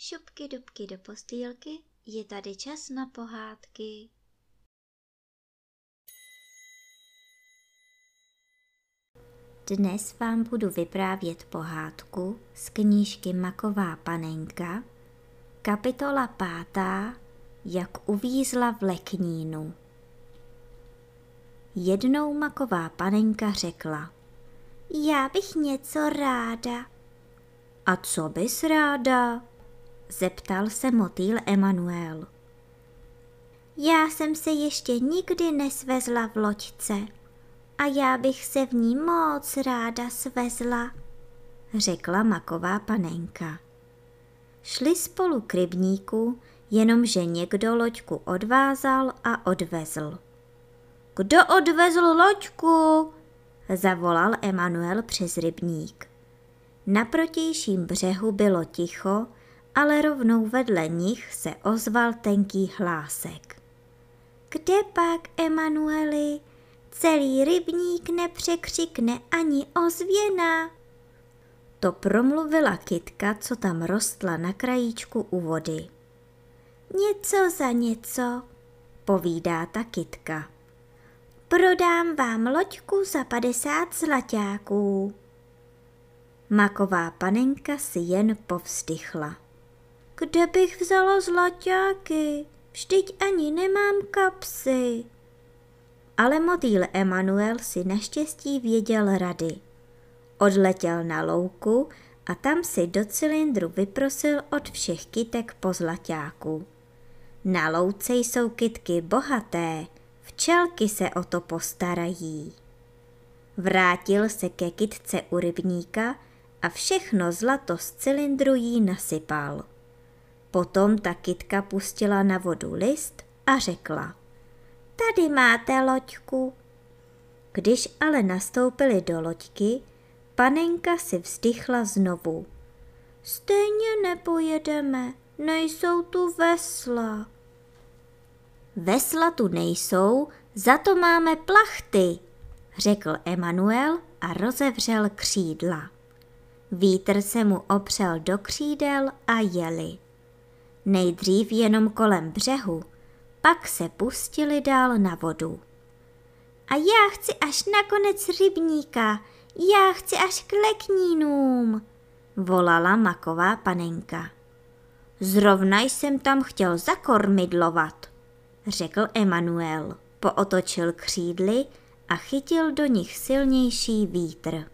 dubky, dubky do postýlky, je tady čas na pohádky. Dnes vám budu vyprávět pohádku z knížky Maková panenka, kapitola pátá, jak uvízla v leknínu. Jednou Maková panenka řekla, já bych něco ráda. A co bys ráda? Zeptal se motýl Emanuel. Já jsem se ještě nikdy nesvezla v loďce a já bych se v ní moc ráda svezla, řekla maková panenka. Šli spolu k rybníku, jenomže někdo loďku odvázal a odvezl. Kdo odvezl loďku? zavolal Emanuel přes rybník. Na protějším břehu bylo ticho, ale rovnou vedle nich se ozval tenký hlásek. Kde pak, Emanueli? Celý rybník nepřekřikne ani ozvěna. To promluvila kytka, co tam rostla na krajíčku u vody. Něco za něco, povídá ta kytka. Prodám vám loďku za padesát zlaťáků. Maková panenka si jen povzdychla. Kde bych vzala zlaťáky? Vždyť ani nemám kapsy. Ale motýl Emanuel si naštěstí věděl rady. Odletěl na louku a tam si do cylindru vyprosil od všech kytek po zlaťáku. Na louce jsou kytky bohaté, včelky se o to postarají. Vrátil se ke kytce u rybníka a všechno zlato z cylindru jí nasypal. Potom ta kytka pustila na vodu list a řekla, tady máte loďku. Když ale nastoupili do loďky, panenka si vzdychla znovu. Stejně nepojedeme, nejsou tu vesla. Vesla tu nejsou, za to máme plachty, řekl Emanuel a rozevřel křídla. Vítr se mu opřel do křídel a jeli. Nejdřív jenom kolem břehu, pak se pustili dál na vodu. A já chci až na konec rybníka, já chci až k leknínům, volala maková panenka. Zrovna jsem tam chtěl zakormidlovat, řekl Emanuel. Pootočil křídly a chytil do nich silnější vítr.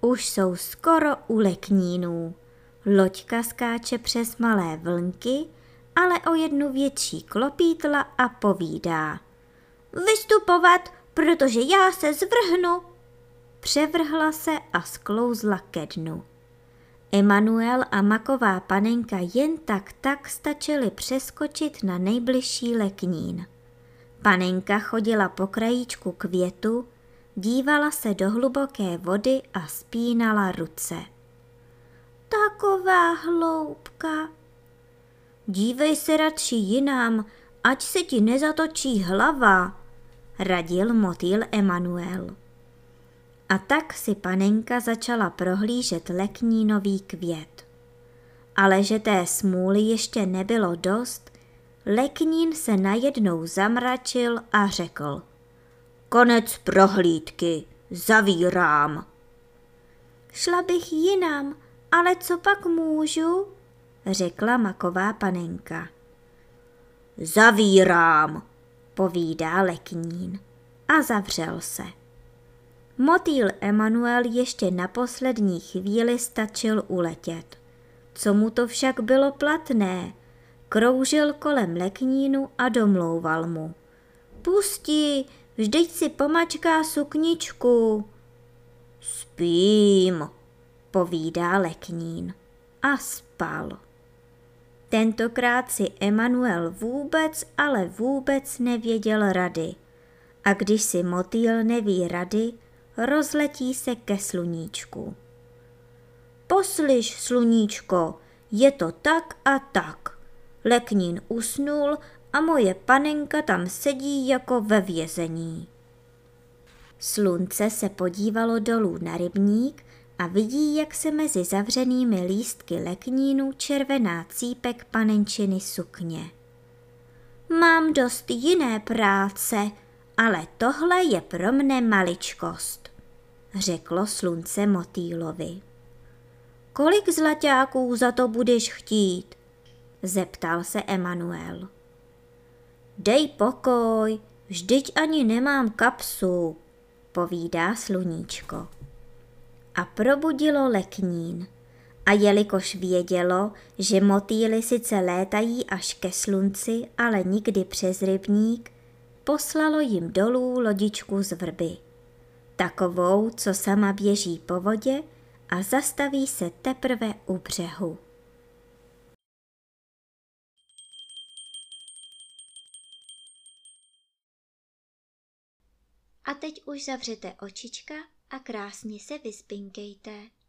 Už jsou skoro u leknínů. Loďka skáče přes malé vlnky, ale o jednu větší klopítla a povídá. Vystupovat, protože já se zvrhnu. Převrhla se a sklouzla ke dnu. Emanuel a maková panenka jen tak tak stačili přeskočit na nejbližší leknín. Panenka chodila po krajíčku květu, dívala se do hluboké vody a spínala ruce. Taková hloubka. Dívej se radši jinam, ať se ti nezatočí hlava, radil motýl Emanuel. A tak si panenka začala prohlížet leknínový květ. Ale že té smůly ještě nebylo dost, leknín se najednou zamračil a řekl. Konec prohlídky, zavírám. Šla bych jinam, ale co pak můžu? řekla maková panenka. Zavírám, povídá leknín a zavřel se. Motýl Emanuel ještě na poslední chvíli stačil uletět. Co mu to však bylo platné? Kroužil kolem leknínu a domlouval mu. Pusti, vždyť si pomačká sukničku. Spím, povídá leknín. A spal. Tentokrát si Emanuel vůbec, ale vůbec nevěděl rady. A když si motýl neví rady, rozletí se ke sluníčku. Poslyš, sluníčko, je to tak a tak. Leknín usnul a moje panenka tam sedí jako ve vězení. Slunce se podívalo dolů na rybník a vidí, jak se mezi zavřenými lístky leknínů červená cípek panenčiny sukně. Mám dost jiné práce, ale tohle je pro mne maličkost, řeklo slunce motýlovi. Kolik zlaťáků za to budeš chtít? zeptal se Emanuel. Dej pokoj, vždyť ani nemám kapsu, povídá sluníčko. A probudilo leknín. A jelikož vědělo, že motýly sice létají až ke slunci, ale nikdy přes rybník, poslalo jim dolů lodičku z vrby. Takovou, co sama běží po vodě a zastaví se teprve u břehu. A teď už zavřete očička a krásně se vyspinkejte.